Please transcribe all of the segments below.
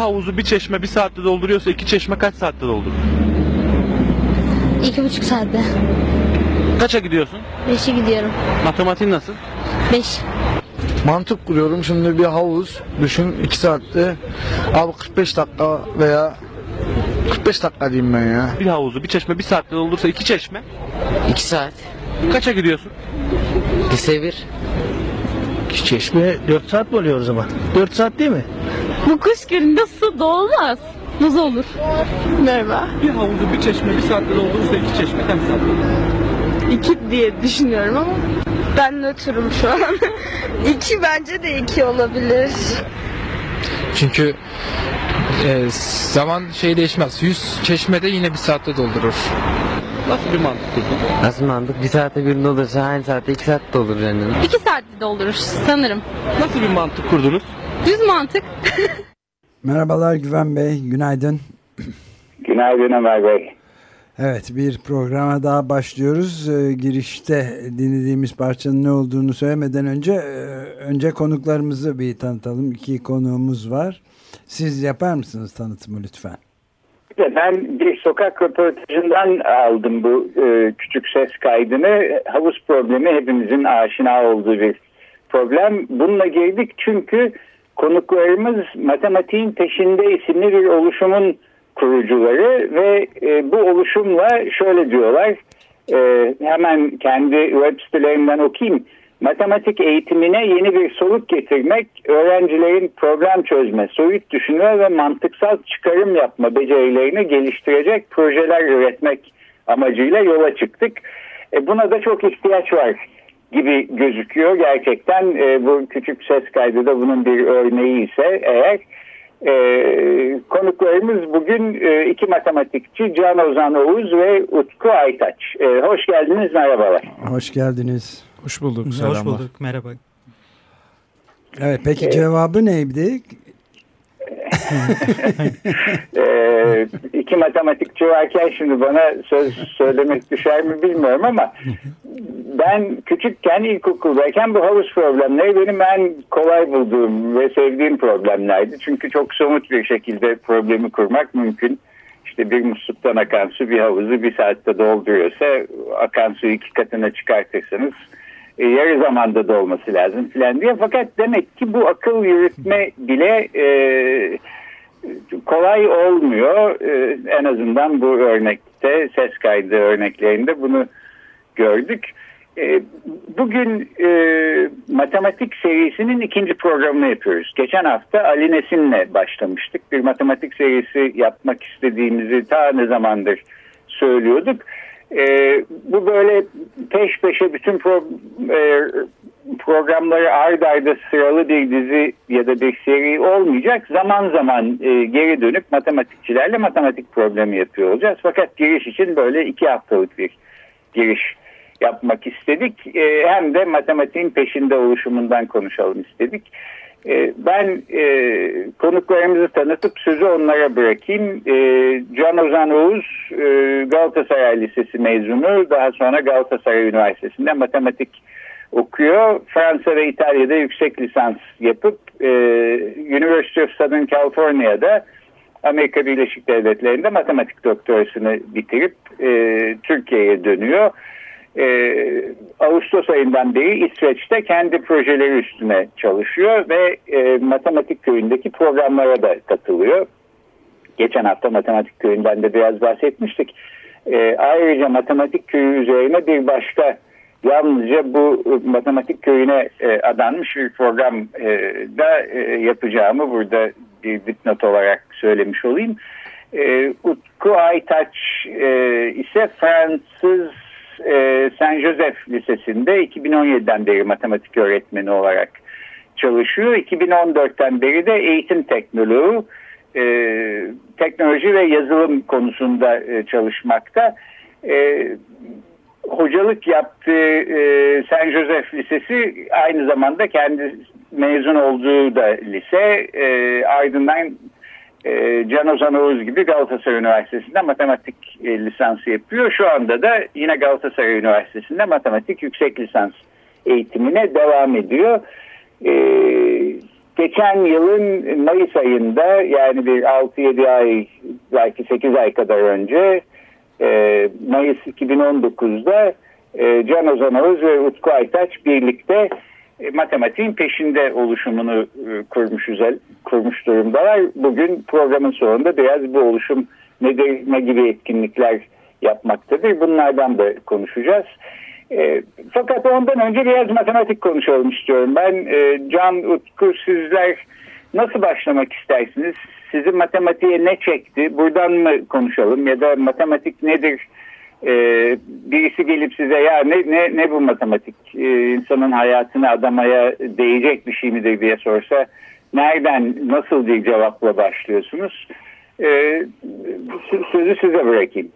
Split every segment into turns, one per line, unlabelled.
Havuzu bir çeşme bir saatte dolduruyorsa iki çeşme kaç saatte doldurur?
İki buçuk saatte.
Kaça gidiyorsun?
Beşe gidiyorum.
Matematiğin nasıl?
Beş.
Mantık kuruyorum. Şimdi bir havuz düşün 2 saatte. Abi 45 dakika veya 45 dakika diyeyim ben ya.
Bir havuzu bir çeşme bir saatte doldursa iki çeşme
2 saat.
kaça gidiyorsun?
Lise 1.
Çeşme 4 saat mi oluyor o zaman? 4 saat değil mi?
Bu kış gününde su dolmaz. Buz olur. Merhaba.
Bir havuzu bir çeşme bir saatte doldurursa iki çeşme kaç saatte doldurur?
İki diye düşünüyorum ama ben nötrüm şu an. iki bence de iki olabilir.
Çünkü e, zaman şey değişmez. 100 çeşmede yine bir saatte doldurur.
Nasıl bir mantık kurdun?
Nasıl mantık? Bir saatte bir olursa aynı saatte iki saatte olur yani.
İki saatte doldurur sanırım.
Nasıl bir mantık kurdunuz?
Düz mantık.
Merhabalar Güven Bey, günaydın.
Günaydın Ömer Bey.
Evet bir programa daha başlıyoruz. Ee, girişte dinlediğimiz parçanın ne olduğunu söylemeden önce e, önce konuklarımızı bir tanıtalım. İki konuğumuz var. Siz yapar mısınız tanıtımı lütfen?
Ben bir sokak röportajından aldım bu e, küçük ses kaydını. Havuz problemi hepimizin aşina olduğu bir problem. Bununla girdik çünkü konuklarımız Matematiğin Peşinde isimli bir oluşumun kurucuları ve e, bu oluşumla şöyle diyorlar. E, hemen kendi web sitelerinden okuyayım. Matematik eğitimine yeni bir soluk getirmek, öğrencilerin problem çözme, soyut düşünme ve mantıksal çıkarım yapma becerilerini geliştirecek projeler üretmek amacıyla yola çıktık. E, buna da çok ihtiyaç var gibi gözüküyor. Gerçekten e, bu küçük ses kaydı da bunun bir örneği ise eğer e, konuklarımız bugün e, iki matematikçi Can Ozan Oğuz ve Utku Aytaç. E, hoş geldiniz, merhabalar.
Hoş geldiniz.
Hoş bulduk.
Hoş bulduk. Merhaba.
Evet peki cevabı neydi?
E, iki matematikçi varken şimdi bana söz söylemek düşer mi bilmiyorum ama ben küçükken ilkokuldayken bu havuz problemleri benim en kolay bulduğum ve sevdiğim problemlerdi. Çünkü çok somut bir şekilde problemi kurmak mümkün. İşte bir musluktan akan su bir havuzu bir saatte dolduruyorsa akan suyu iki katına çıkartırsanız e, yarı zamanda dolması lazım filan diye. Fakat demek ki bu akıl yürütme bile e, kolay olmuyor. E, en azından bu örnekte ses kaydı örneklerinde bunu gördük. E, bugün e, matematik serisinin ikinci programını yapıyoruz. Geçen hafta Ali Nesin'le başlamıştık. Bir matematik serisi yapmak istediğimizi ta ne zamandır söylüyorduk. E, bu böyle peş peşe bütün pro, e, programları ard arda sıralı bir dizi ya da bir seri olmayacak. Zaman zaman e, geri dönüp matematikçilerle matematik problemi yapıyor olacağız. Fakat giriş için böyle iki haftalık bir giriş yapmak istedik. E, hem de matematiğin peşinde oluşumundan konuşalım istedik. E, ben e, konuklarımızı tanıtıp sözü onlara bırakayım. E, Can Ozan Oğuz e, Galatasaray Lisesi mezunu. Daha sonra Galatasaray Üniversitesi'nde matematik okuyor. Fransa ve İtalya'da yüksek lisans yapıp e, University of Southern California'da Amerika Birleşik Devletleri'nde matematik doktorasını bitirip e, Türkiye'ye dönüyor. Ee, Ağustos ayından beri İsveç'te kendi projeleri üstüne çalışıyor ve e, matematik köyündeki programlara da katılıyor. Geçen hafta matematik köyünden de biraz bahsetmiştik. E, ayrıca matematik köyü üzerine bir başka yalnızca bu matematik köyüne e, adanmış bir program e, da e, yapacağımı burada bir dipnot olarak söylemiş olayım. E, Utku Aytaç e, ise Fransız e, Saint Joseph Lisesi'nde 2017'den beri matematik öğretmeni olarak çalışıyor. 2014'ten beri de eğitim teknoloğu, e, teknoloji ve yazılım konusunda e, çalışmakta. E, hocalık yaptığı e, Saint Joseph Lisesi aynı zamanda kendi mezun olduğu da lise. E, ardından e, Can Ozan Oğuz gibi Galatasaray Üniversitesi'nde matematik e, lisansı yapıyor. Şu anda da yine Galatasaray Üniversitesi'nde matematik yüksek lisans eğitimine devam ediyor. E, geçen yılın Mayıs ayında yani bir 6-7 ay belki 8 ay kadar önce e, Mayıs 2019'da e, Can Ozan Oğuz ve Utku Aytaç birlikte e, matematiğin peşinde oluşumunu e, kurmuş, güzel, kurmuş durumdalar. Bugün programın sonunda biraz bu oluşum nedir, ne gibi etkinlikler yapmaktadır. Bunlardan da konuşacağız. E, fakat ondan önce biraz matematik konuşalım istiyorum. Ben e, Can Utku sizler nasıl başlamak istersiniz? Sizi matematiğe ne çekti? Buradan mı konuşalım ya da matematik nedir? E, birisi gelip size ya ne, ne, ne bu matematik? E, insanın hayatını adamaya değecek bir şey midir? diye sorsa nereden nasıl? bir cevapla başlıyorsunuz. E, sözü size bırakayım.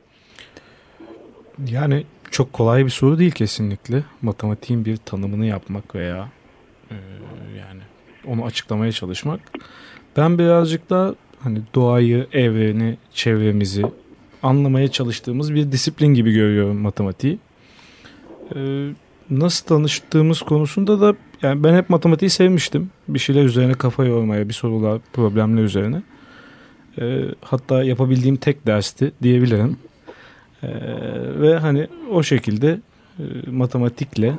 Yani çok kolay bir soru değil kesinlikle. Matematiğin bir tanımını yapmak veya e, yani onu açıklamaya çalışmak. Ben birazcık da hani doğayı, evreni, çevremizi anlamaya çalıştığımız bir disiplin gibi görüyorum matematiği. Ee, nasıl tanıştığımız konusunda da yani ben hep matematiği sevmiştim. Bir şeyler üzerine kafa yormaya, bir sorular, problemler üzerine. Ee, hatta yapabildiğim tek dersti diyebilirim. Ee, ve hani o şekilde e, matematikle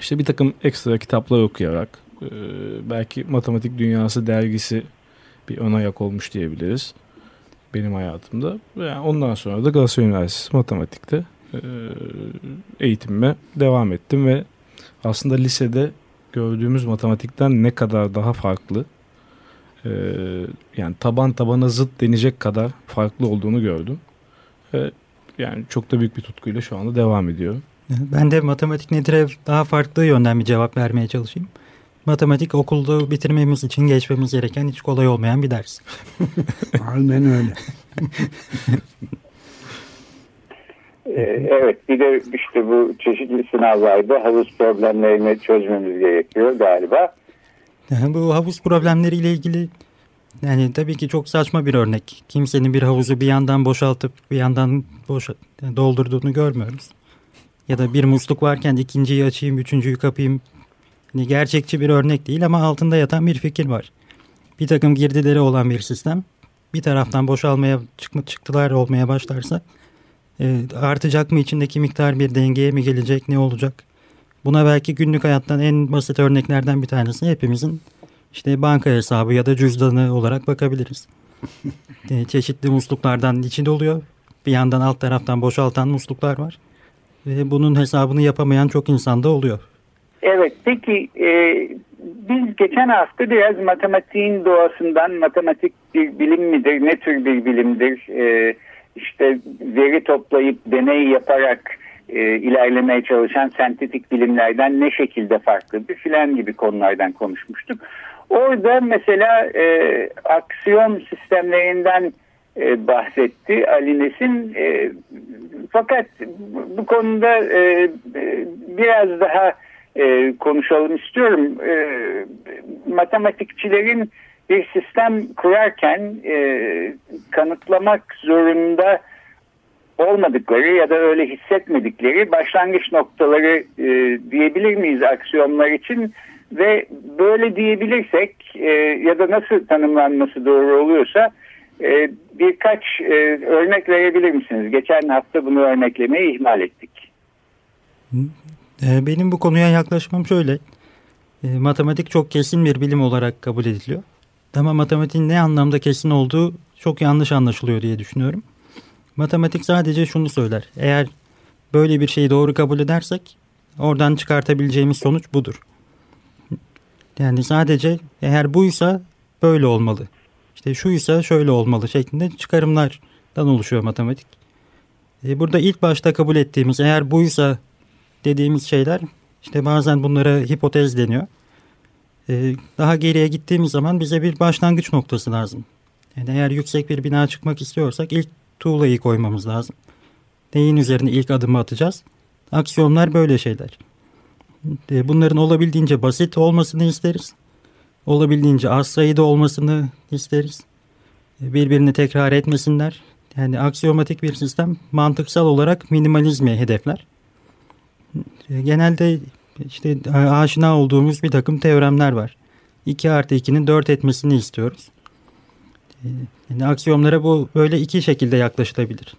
işte bir takım ekstra kitaplar okuyarak e, belki Matematik Dünyası dergisi bir ön ayak olmuş diyebiliriz benim hayatımda. Yani ondan sonra da Galatasaray Üniversitesi matematikte e, eğitimime devam ettim ve aslında lisede gördüğümüz matematikten ne kadar daha farklı e, yani taban tabana zıt denecek kadar farklı olduğunu gördüm. Ve yani çok da büyük bir tutkuyla şu anda devam ediyorum.
Ben de matematik nedir daha farklı yönden bir cevap vermeye çalışayım. Matematik okulda bitirmemiz için geçmemiz gereken hiç kolay olmayan bir ders.
Aynen öyle.
Ee, evet bir de işte bu çeşitli sınavlarda havuz problemlerini çözmemiz gerekiyor galiba.
Bu havuz problemleriyle ilgili yani tabii ki çok saçma bir örnek. Kimsenin bir havuzu bir yandan boşaltıp bir yandan boş doldurduğunu görmüyoruz. Ya da bir musluk varken ikinciyi açayım, üçüncüyü kapayım Hani gerçekçi bir örnek değil ama altında yatan bir fikir var. Bir takım girdileri olan bir sistem bir taraftan boşalmaya çıkma, çıktılar olmaya başlarsa e, artacak mı içindeki miktar bir dengeye mi gelecek ne olacak? Buna belki günlük hayattan en basit örneklerden bir tanesi hepimizin işte banka hesabı ya da cüzdanı olarak bakabiliriz. e, çeşitli musluklardan içi doluyor. Bir yandan alt taraftan boşaltan musluklar var. Ve bunun hesabını yapamayan çok insanda oluyor.
Evet peki e, biz geçen hafta biraz matematiğin doğasından matematik bir bilim midir ne tür bir bilimdir e, işte veri toplayıp deney yaparak e, ilerlemeye çalışan sentetik bilimlerden ne şekilde farklıdır filan gibi konulardan konuşmuştuk. Orada mesela e, aksiyon sistemlerinden e, bahsetti Ali Nesin. E, fakat bu konuda e, e biraz daha e, konuşalım istiyorum. E, matematikçilerin bir sistem kurarken e, kanıtlamak zorunda olmadıkları ya da öyle hissetmedikleri başlangıç noktaları e, diyebilir miyiz aksiyonlar için ve böyle diyebilirsek e, ya da nasıl tanımlanması doğru oluyorsa e, birkaç e, örnek verebilir misiniz? Geçen hafta bunu örneklemeyi ihmal ettik.
Ee, benim bu konuya yaklaşımım şöyle. Ee, matematik çok kesin bir bilim olarak kabul ediliyor. Ama matematiğin ne anlamda kesin olduğu çok yanlış anlaşılıyor diye düşünüyorum. Matematik sadece şunu söyler. Eğer böyle bir şeyi doğru kabul edersek oradan çıkartabileceğimiz sonuç budur. Yani sadece eğer buysa böyle olmalı. İşte şuysa şöyle olmalı şeklinde çıkarımlardan oluşuyor matematik. Ee, burada ilk başta kabul ettiğimiz eğer buysa dediğimiz şeyler işte bazen bunlara hipotez deniyor. Ee, daha geriye gittiğimiz zaman bize bir başlangıç noktası lazım. Yani eğer yüksek bir bina çıkmak istiyorsak ilk tuğlayı koymamız lazım. Neyin üzerine ilk adımı atacağız? Aksiyonlar böyle şeyler. Ee, bunların olabildiğince basit olmasını isteriz. Olabildiğince az sayıda olmasını isteriz. Ee, birbirini tekrar etmesinler. Yani aksiyomatik bir sistem mantıksal olarak minimalizmi hedefler. Ee, Genelde işte aşina olduğumuz bir takım teoremler var. 2 artı 2'nin 4 etmesini istiyoruz. Ee, Yani aksiyomlara bu böyle iki şekilde yaklaşılabilir.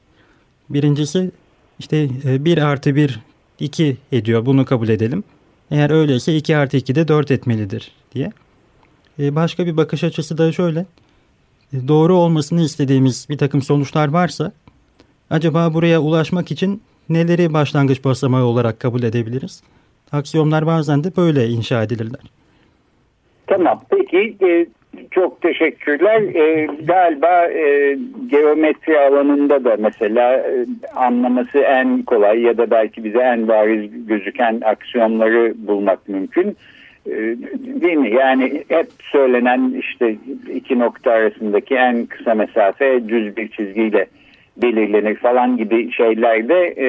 Birincisi işte 1 artı 1 2 ediyor bunu kabul edelim. Eğer öyleyse 2 artı 2 de 4 etmelidir diye. Başka bir bakış açısı da şöyle. Doğru olmasını istediğimiz bir takım sonuçlar varsa acaba buraya ulaşmak için neleri başlangıç basamağı olarak kabul edebiliriz? Aksiyomlar bazen de böyle inşa edilirler.
Tamam peki e, çok teşekkürler. E, galiba e, geometri alanında da mesela e, anlaması en kolay ya da belki bize en bariz gözüken aksiyonları bulmak mümkün. E, değil mi? Yani hep söylenen işte iki nokta arasındaki en kısa mesafe düz bir çizgiyle belirlenir falan gibi şeylerde e,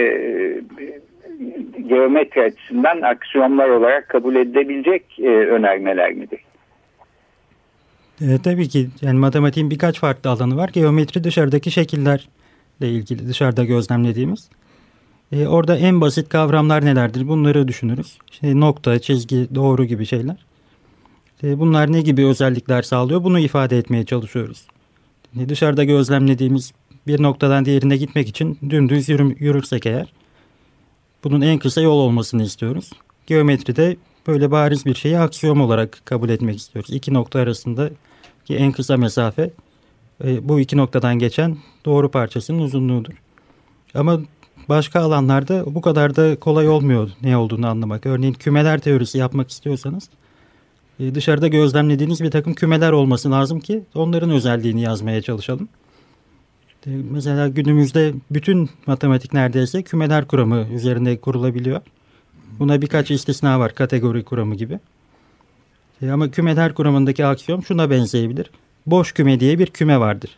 geometri açısından aksiyonlar olarak kabul edilebilecek e, önermeler midir?
E, tabii ki yani matematiğin birkaç farklı alanı var. Geometri dışarıdaki şekillerle ilgili dışarıda gözlemlediğimiz. E, orada en basit kavramlar nelerdir bunları düşünürüz. İşte nokta, çizgi, doğru gibi şeyler. E, bunlar ne gibi özellikler sağlıyor bunu ifade etmeye çalışıyoruz. E, dışarıda gözlemlediğimiz bir noktadan diğerine gitmek için dümdüz yürü, yürürsek eğer bunun en kısa yol olmasını istiyoruz. Geometride böyle bariz bir şeyi aksiyom olarak kabul etmek istiyoruz. İki nokta arasındaki en kısa mesafe e, bu iki noktadan geçen doğru parçasının uzunluğudur. Ama başka alanlarda bu kadar da kolay olmuyor ne olduğunu anlamak. Örneğin kümeler teorisi yapmak istiyorsanız e, dışarıda gözlemlediğiniz bir takım kümeler olması lazım ki onların özelliğini yazmaya çalışalım. E, Mesela günümüzde bütün matematik neredeyse kümeler kuramı üzerinde kurulabiliyor. Buna birkaç istisna var kategori kuramı gibi. E, Ama kümeler kuramındaki aksiyom şuna benzeyebilir. Boş küme diye bir küme vardır.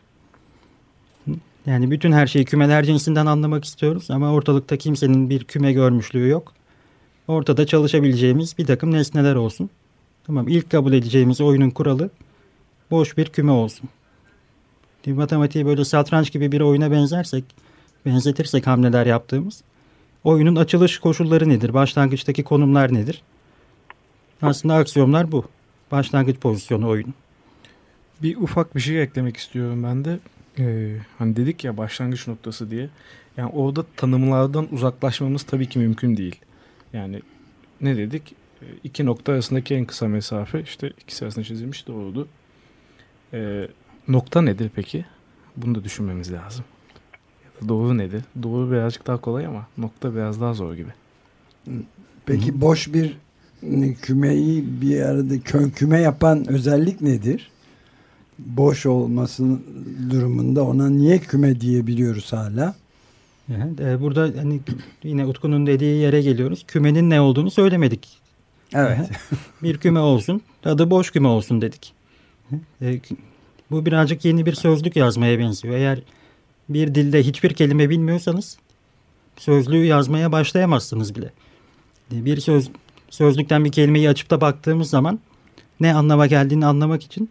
Yani bütün her şeyi kümeler cinsinden anlamak istiyoruz ama ortalıkta kimsenin bir küme görmüşlüğü yok. Ortada çalışabileceğimiz bir takım nesneler olsun. Tamam ilk kabul edeceğimiz oyunun kuralı boş bir küme olsun. Matematiği böyle satranç gibi bir oyuna benzersek, benzetirsek hamleler yaptığımız oyunun açılış koşulları nedir? Başlangıçtaki konumlar nedir? Aslında aksiyomlar bu. Başlangıç pozisyonu oyun.
Bir ufak bir şey eklemek istiyorum ben de. Ee, hani dedik ya başlangıç noktası diye. Yani orada tanımlardan uzaklaşmamız tabii ki mümkün değil. Yani ne dedik? Ee, İki nokta arasındaki en kısa mesafe işte ikisi arasında çizilmiş doğrudu. Ee, nokta nedir peki? Bunu da düşünmemiz lazım. Ya da doğru nedir? Doğru birazcık daha kolay ama nokta biraz daha zor gibi.
Peki boş bir kümeyi bir arada kö- küme yapan özellik nedir? Boş olmasının durumunda ona niye küme diyebiliyoruz hala?
Yani, e, burada hani yine Utku'nun dediği yere geliyoruz. Kümenin ne olduğunu söylemedik.
Evet.
bir küme olsun, adı boş küme olsun dedik. E, bu birazcık yeni bir sözlük yazmaya benziyor. Eğer bir dilde hiçbir kelime bilmiyorsanız sözlüğü yazmaya başlayamazsınız bile. E, Bir söz sözlükten bir kelimeyi açıp da baktığımız zaman ne anlama geldiğini anlamak için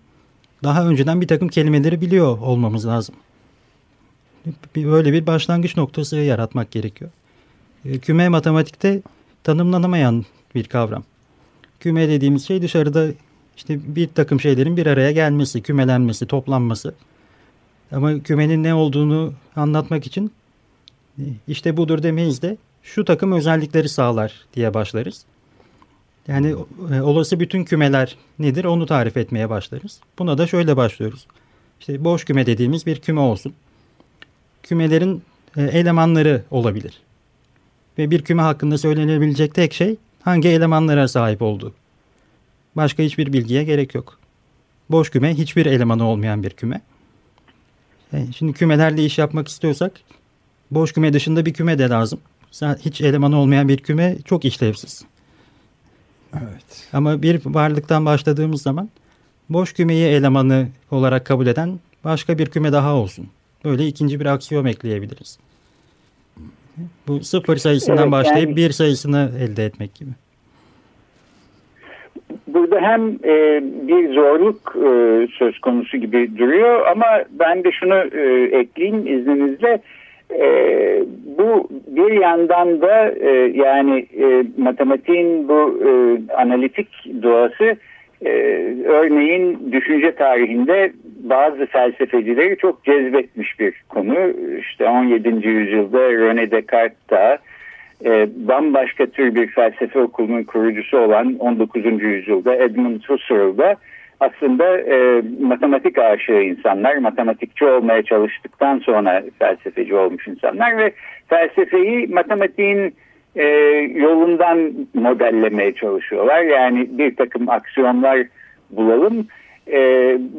daha önceden bir takım kelimeleri biliyor olmamız lazım. Bir- Böyle bir başlangıç noktası yaratmak gerekiyor. E, Küme matematikte tanımlanamayan bir kavram. Küme dediğimiz şey dışarıda işte bir takım şeylerin bir araya gelmesi, kümelenmesi, toplanması. Ama kümenin ne olduğunu anlatmak için işte budur demeyiz de şu takım özellikleri sağlar diye başlarız. Yani e, olası bütün kümeler nedir onu tarif etmeye başlarız. Buna da şöyle başlıyoruz. İşte boş küme dediğimiz bir küme olsun. Kümelerin e, elemanları olabilir. Ve bir küme hakkında söylenebilecek tek şey hangi elemanlara sahip olduğu. Başka hiçbir bilgiye gerek yok. Boş küme hiçbir elemanı olmayan bir küme. E, Şimdi kümelerle iş yapmak istiyorsak boş küme dışında bir küme de lazım. Hiç elemanı olmayan bir küme çok işlevsiz.
Evet.
Ama bir varlıktan başladığımız zaman boş kümeyi elemanı olarak kabul eden başka bir küme daha olsun. Böyle ikinci bir aksiyom ekleyebiliriz. Bu sıfır sayısından
Evet,
başlayıp
yani-
bir sayısını elde etmek gibi.
Burada hem e, bir zorluk e, söz konusu gibi duruyor ama ben de şunu e, ekleyeyim izninizle. E, bu bir yandan da e, yani e, matematiğin bu e, analitik doğası e, örneğin düşünce tarihinde bazı felsefecileri çok cezbetmiş bir konu. İşte 17. yüzyılda René Descartes da e, bambaşka tür bir felsefe okulunun kurucusu olan 19. yüzyılda Edmund Husserl da aslında e, matematik aşığı insanlar, matematikçi olmaya çalıştıktan sonra felsefeci olmuş insanlar ve felsefeyi matematiğin e, yolundan modellemeye çalışıyorlar. Yani bir takım aksiyonlar bulalım. E,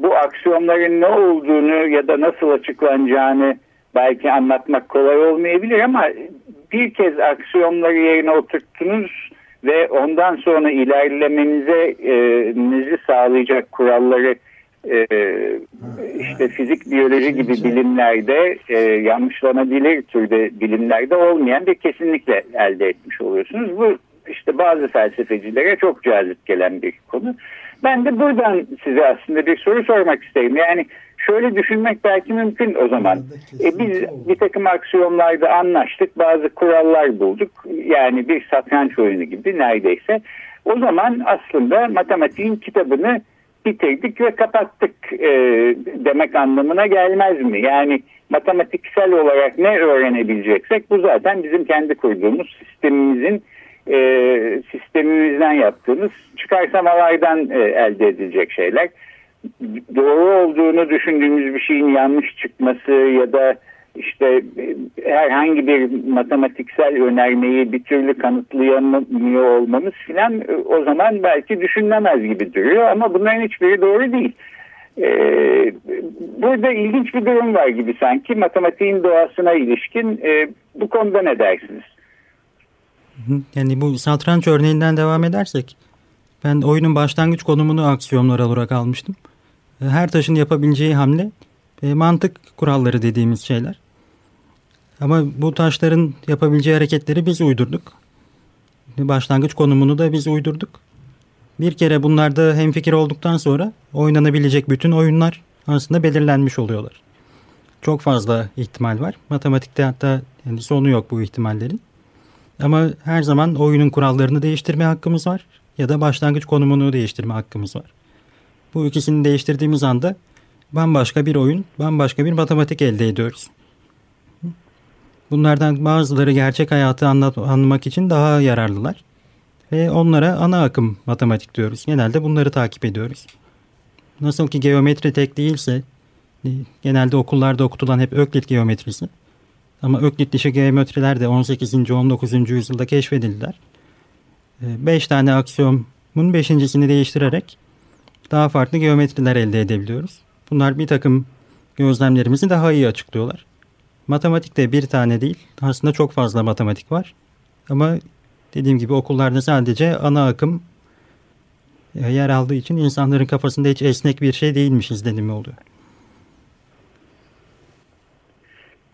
bu aksiyonların ne olduğunu ya da nasıl açıklanacağını belki anlatmak kolay olmayabilir ama bir kez aksiyonları yerine oturttunuz ve ondan sonra ilerlemenize e, sağlayacak kuralları e, işte fizik, biyoloji gibi bilimlerde e, yanlışlanabilir türde bilimlerde olmayan bir kesinlikle elde etmiş oluyorsunuz. Bu işte bazı felsefecilere çok cazip gelen bir konu. Ben de buradan size aslında bir soru sormak isterim. Yani şöyle düşünmek belki mümkün o zaman. E, biz bir takım aksiyonlarda anlaştık, bazı kurallar bulduk. Yani bir satranç oyunu gibi neredeyse. O zaman aslında matematiğin kitabını bitirdik ve kapattık e, demek anlamına gelmez mi? Yani matematiksel olarak ne öğrenebileceksek bu zaten bizim kendi kurduğumuz sistemimizin e, sistemimizden yaptığımız çıkarsamalardan e, elde edilecek şeyler. Doğru olduğunu düşündüğümüz bir şeyin yanlış çıkması ya da işte e, herhangi bir matematiksel önermeyi bir türlü kanıtlayamıyor olmamız filan e, o zaman belki düşünülemez gibi duruyor ama bunların hiçbiri doğru değil. Ee, burada ilginç bir durum var gibi sanki matematiğin doğasına ilişkin e, bu konuda ne dersiniz?
Yani bu satranç örneğinden devam edersek ben oyunun başlangıç konumunu aksiyonlar olarak almıştım. Her taşın yapabileceği hamle e, mantık kuralları dediğimiz şeyler. Ama bu taşların yapabileceği hareketleri biz uydurduk. Başlangıç konumunu da biz uydurduk. Bir kere bunlarda hemfikir olduktan sonra oynanabilecek bütün oyunlar aslında belirlenmiş oluyorlar. Çok fazla ihtimal var. Matematikte hatta yani sonu yok bu ihtimallerin. Ama her zaman oyunun kurallarını değiştirme hakkımız var ya da başlangıç konumunu değiştirme hakkımız var. Bu ikisini değiştirdiğimiz anda bambaşka bir oyun, bambaşka bir matematik elde ediyoruz. Bunlardan bazıları gerçek hayatı anlat, anlamak için daha yararlılar. Ve onlara ana akım matematik diyoruz. Genelde bunları takip ediyoruz. Nasıl ki geometri tek değilse, e, genelde okullarda okutulan hep Öklit geometrisi. Ama Öklit dışı geometriler de 18. 19. yüzyılda keşfedildiler. 5 tane aksiyomun beşincisini değiştirerek daha farklı geometriler elde edebiliyoruz. Bunlar bir takım gözlemlerimizi daha iyi açıklıyorlar. Matematikte bir tane değil, aslında çok fazla matematik var. Ama dediğim gibi okullarda sadece ana akım e, yer aldığı için insanların kafasında hiç esnek bir şey değilmiş izlenimi oluyor.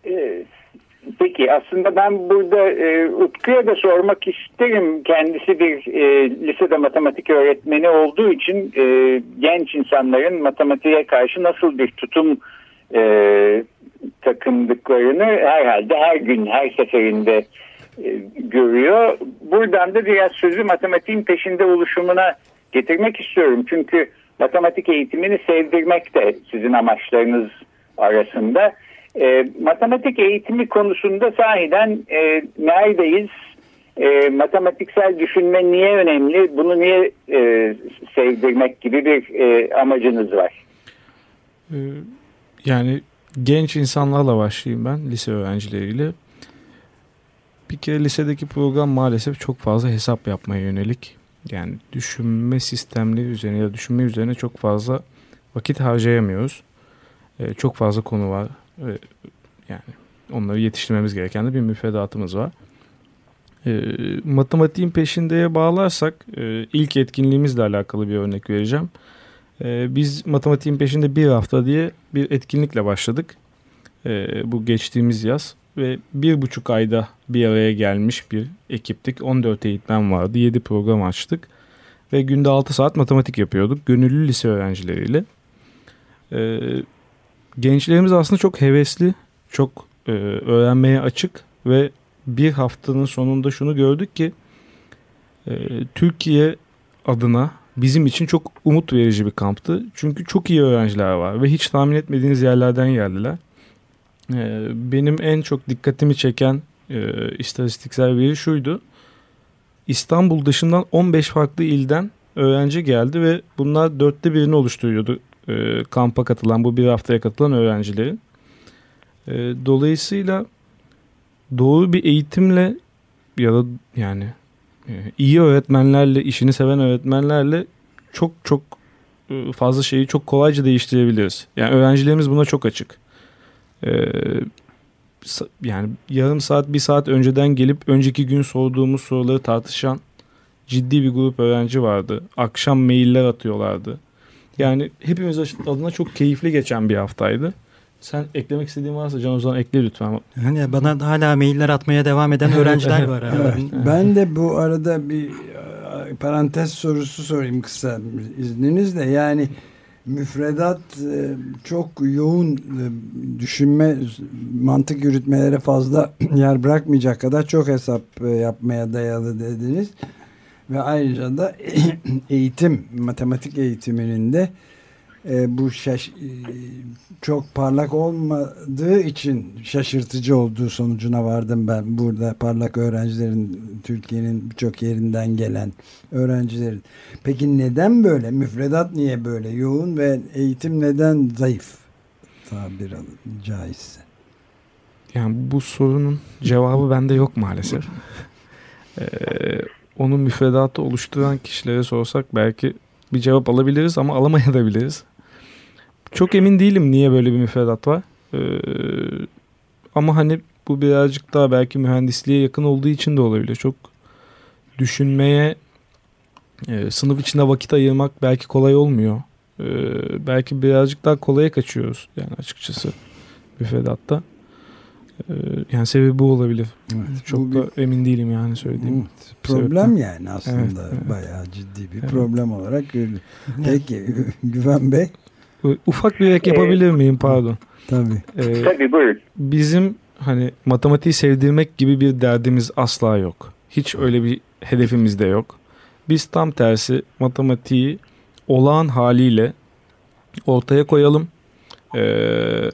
Ee, Peki aslında ben burada e, Utku'ya da sormak isterim. Kendisi bir e, lisede matematik öğretmeni olduğu için e, genç insanların matematiğe karşı nasıl bir tutum e, takındıklarını herhalde her gün her seferinde e, görüyor. Buradan da biraz sözü matematiğin peşinde oluşumuna getirmek istiyorum. Çünkü matematik eğitimini sevdirmek de sizin amaçlarınız arasında. E, matematik eğitimi konusunda sahiden e, neredeyiz? E, matematiksel düşünme niye önemli? Bunu niye e, sevdirmek gibi bir e, amacınız var?
Ee, Yani genç insanlarla başlayayım ben lise öğrencileriyle. Bir kere lisedeki program maalesef çok fazla hesap yapmaya yönelik. Yani düşünme sistemleri üzerine ya düşünme üzerine çok fazla vakit harcayamıyoruz. Ee, çok fazla konu var. Ee, yani onları yetiştirmemiz gereken de bir müfredatımız var. E, matematiğin peşindeye bağlarsak e, ilk etkinliğimizle alakalı bir örnek vereceğim. E, biz matematiğin peşinde bir hafta diye bir etkinlikle başladık. E, bu geçtiğimiz yaz ve bir buçuk ayda bir araya gelmiş bir ekiptik. 14 eğitmen vardı. 7 program açtık. Ve günde 6 saat matematik yapıyorduk. Gönüllü lise öğrencileriyle. Ee, gençlerimiz aslında çok hevesli, çok e, öğrenmeye açık ve bir haftanın sonunda şunu gördük ki e, Türkiye adına bizim için çok umut verici bir kamptı. Çünkü çok iyi öğrenciler var ve hiç tahmin etmediğiniz yerlerden geldiler. E, benim en çok dikkatimi çeken e, istatistiksel veri şuydu. İstanbul dışından 15 farklı ilden öğrenci geldi ve bunlar dörtte birini oluşturuyordu e, kampa katılan bu bir haftaya katılan öğrencilerin. E, dolayısıyla doğru bir eğitimle ya da yani e, iyi öğretmenlerle işini seven öğretmenlerle çok çok e, fazla şeyi çok kolayca değiştirebiliriz. Yani öğrencilerimiz buna çok açık. E, yani yarım saat bir saat önceden gelip önceki gün sorduğumuz soruları tartışan ciddi bir grup öğrenci vardı. Akşam mailler atıyorlardı. Yani hepimiz adına çok keyifli geçen bir haftaydı. Sen eklemek istediğin varsa Can Ozan ekle lütfen.
Hani bana hala mailler atmaya devam eden öğrenciler var.
evet. Ben de bu arada bir parantez sorusu sorayım kısa izninizle. Yani müfredat e, çok yoğun e, düşünme, mantık yürütmelere fazla yer bırakmayacak kadar çok hesap e, yapmaya dayalı dediniz. Ve ayrıca da eğitim, matematik eğitiminin de bu şaş çok parlak olmadığı için şaşırtıcı olduğu sonucuna vardım ben. Burada parlak öğrencilerin Türkiye'nin birçok yerinden gelen öğrencilerin. Peki neden böyle? Müfredat niye böyle yoğun ve eğitim neden zayıf? Tabir caizse.
Yani bu sorunun cevabı bende yok maalesef. Ee, onun müfredatı oluşturan kişilere sorsak belki bir cevap alabiliriz ama alamayabiliriz. Çok emin değilim niye böyle bir müfredat var. Ee, ama hani bu birazcık daha belki mühendisliğe yakın olduğu için de olabilir. Çok düşünmeye e, sınıf içinde vakit ayırmak belki kolay olmuyor. Ee, belki birazcık daha kolaya kaçıyoruz yani açıkçası müfredatta. Ee, yani sebebi bu olabilir. Evet, Çok bu da bir, emin değilim yani söylediğim. Evet,
problem sebepten. yani aslında evet, evet. bayağı ciddi bir evet. problem olarak görülüyor. Peki Güven Bey?
Ufak bir ek yapabilir miyim pardon?
Tabii.
Ee, Tabii buyurun.
Bizim hani matematiği sevdirmek gibi bir derdimiz asla yok. Hiç öyle bir hedefimiz de yok. Biz tam tersi matematiği olağan haliyle ortaya koyalım. Ee,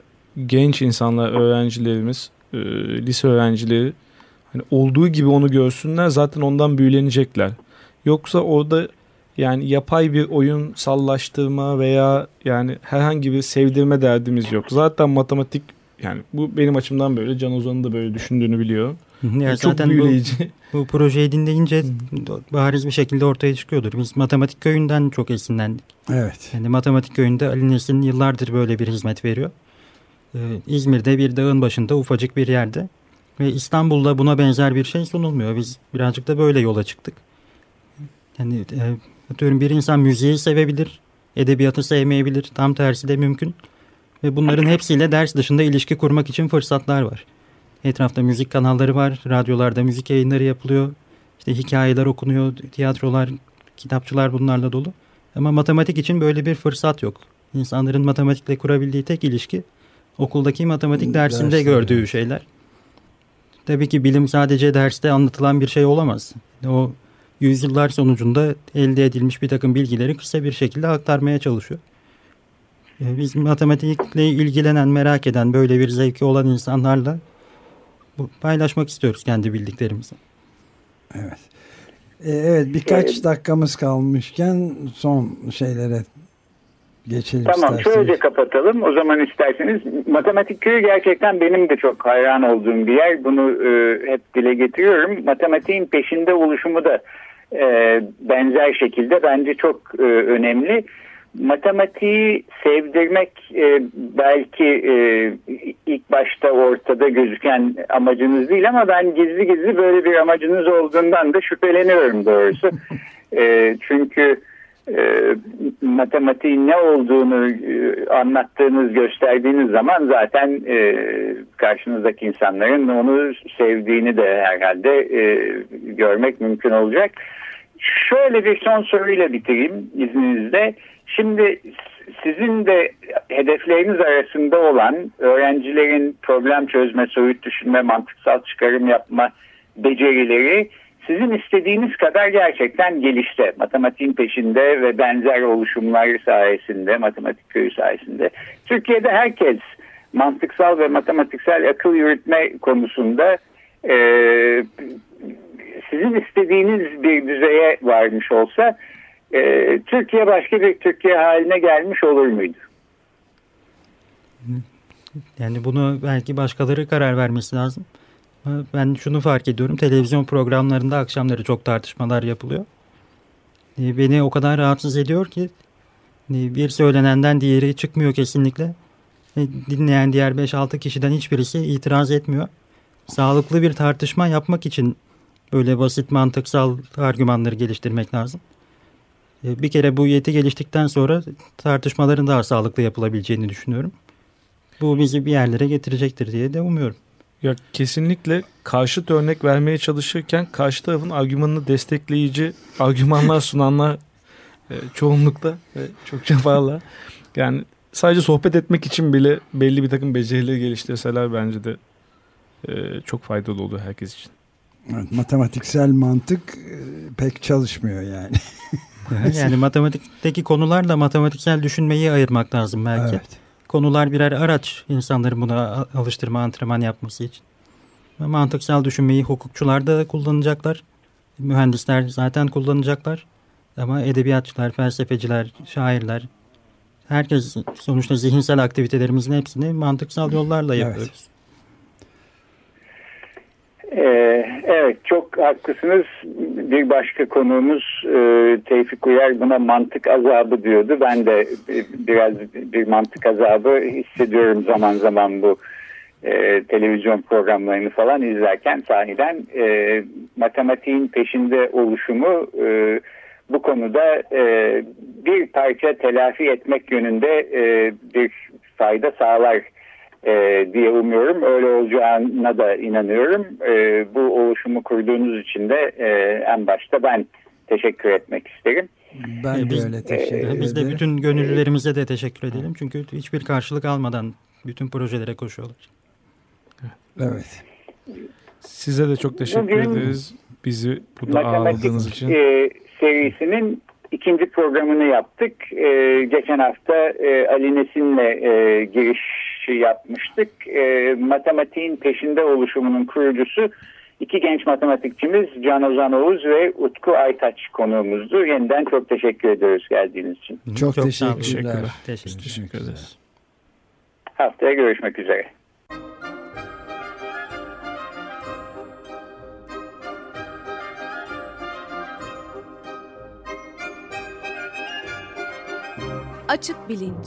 genç insanlar, öğrencilerimiz, e, lise öğrencileri hani olduğu gibi onu görsünler zaten ondan büyülenecekler. Yoksa orada yani yapay bir oyun sallaştırma veya yani herhangi bir sevdirme derdimiz yok. Zaten matematik yani bu benim açımdan böyle Can Ozan'ın da böyle düşündüğünü biliyorum.
Yani çok zaten büyüleyici. Bu, bu projeyi dinleyince bariz bir şekilde ortaya çıkıyordur. Biz matematik köyünden çok esinlendik.
Evet.
Yani matematik köyünde Ali Nesin yıllardır böyle bir hizmet veriyor. Ee, İzmir'de bir dağın başında ufacık bir yerde. Ve İstanbul'da buna benzer bir şey sunulmuyor. Biz birazcık da böyle yola çıktık. Yani e, Atıyorum bir insan müziği sevebilir, edebiyatı sevmeyebilir. Tam tersi de mümkün. Ve bunların hepsiyle ders dışında ilişki kurmak için fırsatlar var. Etrafta müzik kanalları var, radyolarda müzik yayınları yapılıyor. İşte hikayeler okunuyor, tiyatrolar, kitapçılar bunlarla dolu. Ama matematik için böyle bir fırsat yok. İnsanların matematikle kurabildiği tek ilişki okuldaki matematik dersinde Dersine. gördüğü şeyler. Tabii ki bilim sadece derste anlatılan bir şey olamaz. O yüzyıllar sonucunda elde edilmiş bir takım bilgileri kısa bir şekilde aktarmaya çalışıyor. Ee, biz matematikle ilgilenen, merak eden, böyle bir zevki olan insanlarla paylaşmak istiyoruz kendi bildiklerimizi.
Evet. Ee, evet birkaç dakikamız kalmışken son şeylere geçelim
Tamam isterseniz. şöylece kapatalım. O zaman isterseniz matematik köyü gerçekten benim de çok hayran olduğum bir yer. Bunu e, hep dile getiriyorum. Matematiğin peşinde oluşumu da e, benzer şekilde bence çok e, önemli. matematiği sevdirmek e, belki e, ilk başta ortada gözüken amacınız değil ama ben gizli gizli böyle bir amacınız olduğundan da şüpheleniyorum doğrusu. e, çünkü e, matematiğin ne olduğunu e, anlattığınız, gösterdiğiniz zaman zaten e, karşınızdaki insanların onu sevdiğini de herhalde e, görmek mümkün olacak. Şöyle bir son soruyla bitireyim izninizle. Şimdi sizin de hedefleriniz arasında olan öğrencilerin problem çözme, soyut düşünme, mantıksal çıkarım yapma becerileri sizin istediğiniz kadar gerçekten gelişte. Matematiğin peşinde ve benzer oluşumlar sayesinde, matematik köyü sayesinde. Türkiye'de herkes mantıksal ve matematiksel akıl yürütme konusunda e, sizin istediğiniz bir düzeye varmış olsa e, Türkiye başka bir Türkiye haline gelmiş olur muydu?
Yani bunu belki başkaları karar vermesi lazım. Ben şunu fark ediyorum. Televizyon programlarında akşamları çok tartışmalar yapılıyor. E, beni o kadar rahatsız ediyor ki e, bir söylenenden diğeri çıkmıyor kesinlikle. E, dinleyen diğer 5-6 kişiden hiçbirisi itiraz etmiyor. Sağlıklı bir tartışma yapmak için böyle basit mantıksal argümanları geliştirmek lazım. Bir kere bu yeti geliştikten sonra tartışmaların daha sağlıklı yapılabileceğini düşünüyorum. Bu bizi bir yerlere getirecektir diye de umuyorum.
Ya kesinlikle karşıt örnek vermeye çalışırken karşı tarafın argümanını destekleyici argümanlar sunanlar e, çoğunlukta ve çokça fazla. Yani sadece sohbet etmek için bile belli bir takım becerileri geliştirseler bence de e, çok faydalı olur herkes için.
Evet, matematiksel mantık e, pek çalışmıyor yani.
yani matematikteki konularla matematiksel düşünmeyi ayırmak lazım belki. Evet. Konular birer araç insanların buna alıştırma, antrenman yapması için. Mantıksal düşünmeyi hukukçular da kullanacaklar. Mühendisler zaten kullanacaklar. Ama edebiyatçılar, felsefeciler, şairler, herkes sonuçta zihinsel aktivitelerimizin hepsini mantıksal yollarla yapıyoruz. Evet.
Ee, evet çok haklısınız. Bir başka konuğumuz e, Tevfik Uyar buna mantık azabı diyordu. Ben de biraz bir mantık azabı hissediyorum zaman zaman bu e, televizyon programlarını falan izlerken sahiden e, matematiğin peşinde oluşumu e, bu konuda bir parça telafi etmek yönünde bir fayda sağlar e, diye umuyorum. Öyle olacağına da inanıyorum. E, bu oluşumu kurduğunuz için de e, en başta ben teşekkür etmek isterim.
Ben de biz, öyle teşekkür ederim.
Biz de bütün gönüllülerimize de teşekkür edelim. Çünkü hiçbir karşılık almadan bütün projelere koşuyorlar.
Evet.
Size de çok teşekkür Bugün ederiz. Bizi burada ağırladığınız için. E,
serisinin ikinci programını yaptık. E, geçen hafta e, Ali Nesin'le e, giriş yapmıştık. E, matematiğin peşinde oluşumunun kurucusu iki genç matematikçimiz Can Ozan Oğuz ve Utku Aytaç konuğumuzdu. Yeniden çok teşekkür ediyoruz geldiğiniz için.
Çok, çok teşekkürler.
teşekkürler.
Teşekkür, teşekkür ederiz.
Haftaya görüşmek üzere.
Açık Bilinç